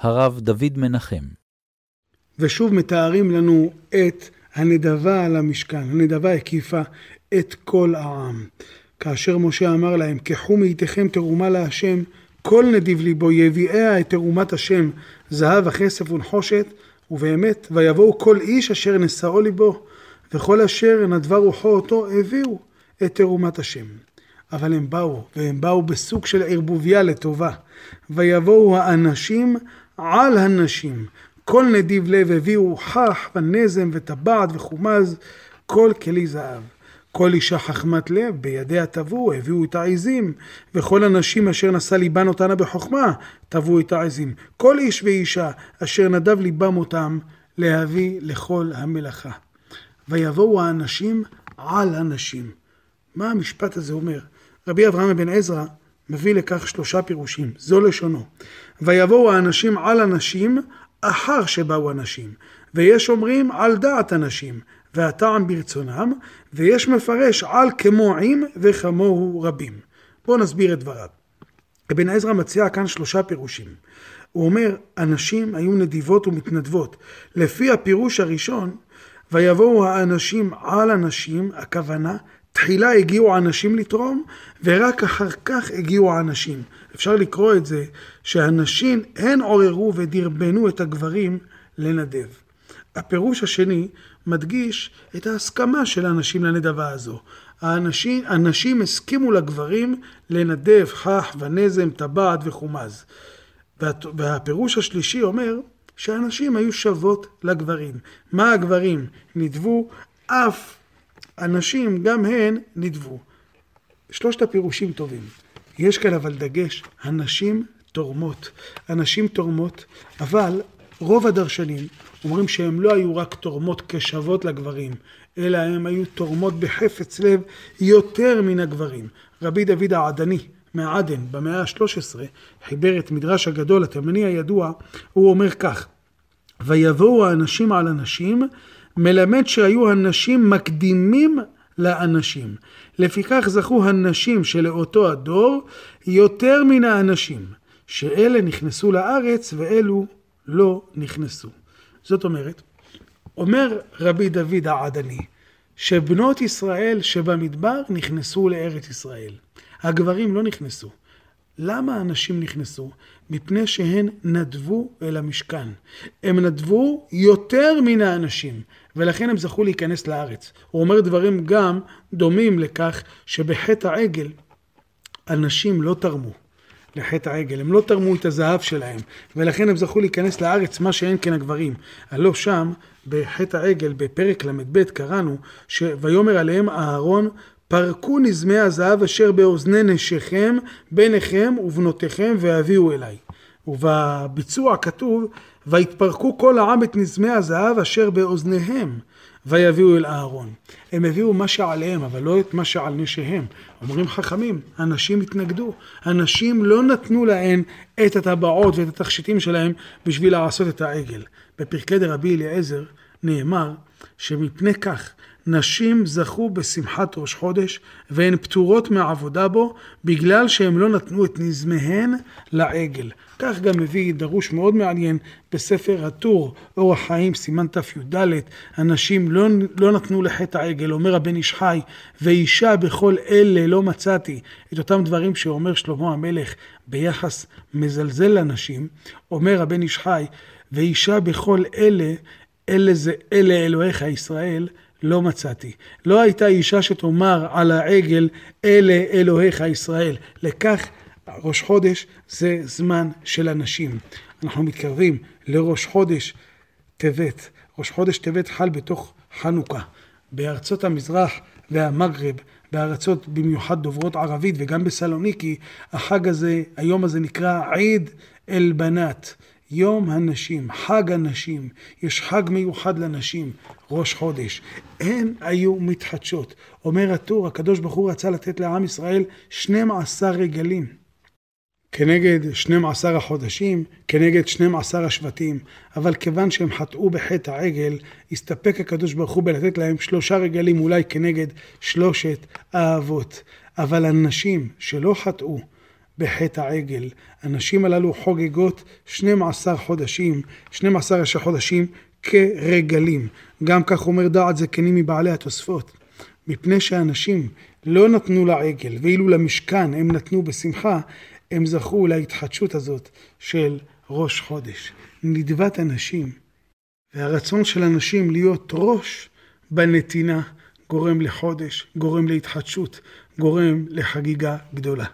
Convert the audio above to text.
הרב דוד מנחם. ושוב מתארים לנו את הנדבה על המשכן, הנדבה הקיפה את כל העם. כאשר משה אמר להם, קחו מאיתכם תרומה להשם, כל נדיב ליבו יביאיה את תרומת השם, זהב הכסף ונחושת, ובאמת, ויבואו כל איש אשר נשאו ליבו, וכל אשר נדבה רוחו אותו, הביאו את תרומת השם. אבל הם באו, והם באו בסוג של ערבוביה לטובה. ויבואו האנשים על הנשים. כל נדיב לב הביאו חח ונזם וטבעת וחומז, כל כלי זהב. כל אישה חכמת לב, בידיה טבעו, הביאו את העזים, וכל הנשים אשר נשא ליבן אותנה בחוכמה, טבעו את העזים. כל איש ואישה אשר נדב ליבם אותם, להביא לכל המלאכה. ויבואו האנשים על הנשים. מה המשפט הזה אומר? רבי אברהם בן עזרא מביא לכך שלושה פירושים, זו לשונו. ויבואו האנשים על הנשים אחר שבאו הנשים, ויש אומרים על דעת הנשים, והטעם ברצונם, ויש מפרש על כמו עם וכמוהו רבים. בואו נסביר את דבריו. אבן עזרא מציע כאן שלושה פירושים. הוא אומר, הנשים היו נדיבות ומתנדבות. לפי הפירוש הראשון, ויבואו האנשים על הנשים, הכוונה, תחילה הגיעו האנשים לתרום, ורק אחר כך הגיעו האנשים. אפשר לקרוא את זה, שהנשים הן עוררו ודרבנו את הגברים לנדב. הפירוש השני מדגיש את ההסכמה של הנשים לנדבה הזו. האנשים, הנשים הסכימו לגברים לנדב חח ונזם, טבעת וחומז. והפירוש השלישי אומר שהנשים היו שוות לגברים. מה הגברים נדבו? אף הנשים גם הן נדבו. שלושת הפירושים טובים. יש כאן אבל דגש, הנשים תורמות. הנשים תורמות, אבל רוב הדרשנים אומרים שהן לא היו רק תורמות כשוות לגברים, אלא הן היו תורמות בחפץ לב יותר מן הגברים. רבי דוד העדני מעדן במאה ה-13 חיבר את מדרש הגדול התימני הידוע, הוא אומר כך: ויבואו האנשים על הנשים, מלמד שהיו הנשים מקדימים לאנשים. לפיכך זכו הנשים שלאותו הדור יותר מן האנשים, שאלה נכנסו לארץ ואלו לא נכנסו. זאת אומרת, אומר רבי דוד העדני, שבנות ישראל שבמדבר נכנסו לארץ ישראל. הגברים לא נכנסו. למה הנשים נכנסו? מפני שהן נדבו אל המשכן. הם נדבו יותר מן האנשים, ולכן הם זכו להיכנס לארץ. הוא אומר דברים גם דומים לכך שבחטא העגל הנשים לא תרמו. לחטא העגל. הם לא תרמו את הזהב שלהם, ולכן הם זכו להיכנס לארץ, מה שאין כן הגברים. הלא שם, בחטא העגל, בפרק ל"ב, קראנו, ויאמר עליהם אהרון, פרקו נזמי הזהב אשר באוזני נשיכם, בניכם ובנותיכם, והביאו אליי. ובביצוע כתוב, ויתפרקו כל העם את נזמי הזהב אשר באוזניהם. ויביאו אל אהרון. הם הביאו מה שעליהם, אבל לא את מה שעל נשיהם. אומרים חכמים, הנשים התנגדו. הנשים לא נתנו להן את הטבעות ואת התכשיטים שלהם בשביל לעשות את העגל. בפרקי דרבי אליעזר נאמר שמפני כך נשים זכו בשמחת ראש חודש והן פטורות מהעבודה בו בגלל שהם לא נתנו את נזמיהן לעגל. כך גם מביא דרוש מאוד מעניין בספר הטור, אורח חיים, סימן תי"ד, הנשים לא, לא נתנו לחטא העגל, אומר הבן איש חי, ואישה בכל אלה לא מצאתי, את אותם דברים שאומר שלמה המלך ביחס מזלזל לנשים, אומר הבן איש חי, ואישה בכל אלה, אלה זה אלה אלוהיך ישראל, לא מצאתי. לא הייתה אישה שתאמר על העגל, אלה אלוהיך ישראל. לכך ראש חודש זה זמן של אנשים. אנחנו מתקרבים לראש חודש טבת. ראש חודש טבת חל בתוך חנוכה. בארצות המזרח והמגרב, בארצות במיוחד דוברות ערבית וגם בסלוניקי, החג הזה, היום הזה נקרא עיד אל-בנת. יום הנשים, חג הנשים, יש חג מיוחד לנשים, ראש חודש. הן היו מתחדשות. אומר הטור, הקדוש ברוך הוא רצה לתת לעם ישראל 12 רגלים. כנגד 12 החודשים, כנגד 12 השבטים, אבל כיוון שהם חטאו בחטא העגל, הסתפק הקדוש ברוך הוא בלתת להם שלושה רגלים אולי כנגד שלושת האהבות. אבל הנשים שלא חטאו בחטא העגל. הנשים הללו חוגגות 12 חודשים, 12 ראשי חודשים כרגלים. גם כך אומר דעת זקנים מבעלי התוספות. מפני שאנשים לא נתנו לעגל, ואילו למשכן הם נתנו בשמחה, הם זכו להתחדשות הזאת של ראש חודש. נדבת הנשים והרצון של אנשים להיות ראש בנתינה גורם לחודש, גורם להתחדשות, גורם לחגיגה גדולה.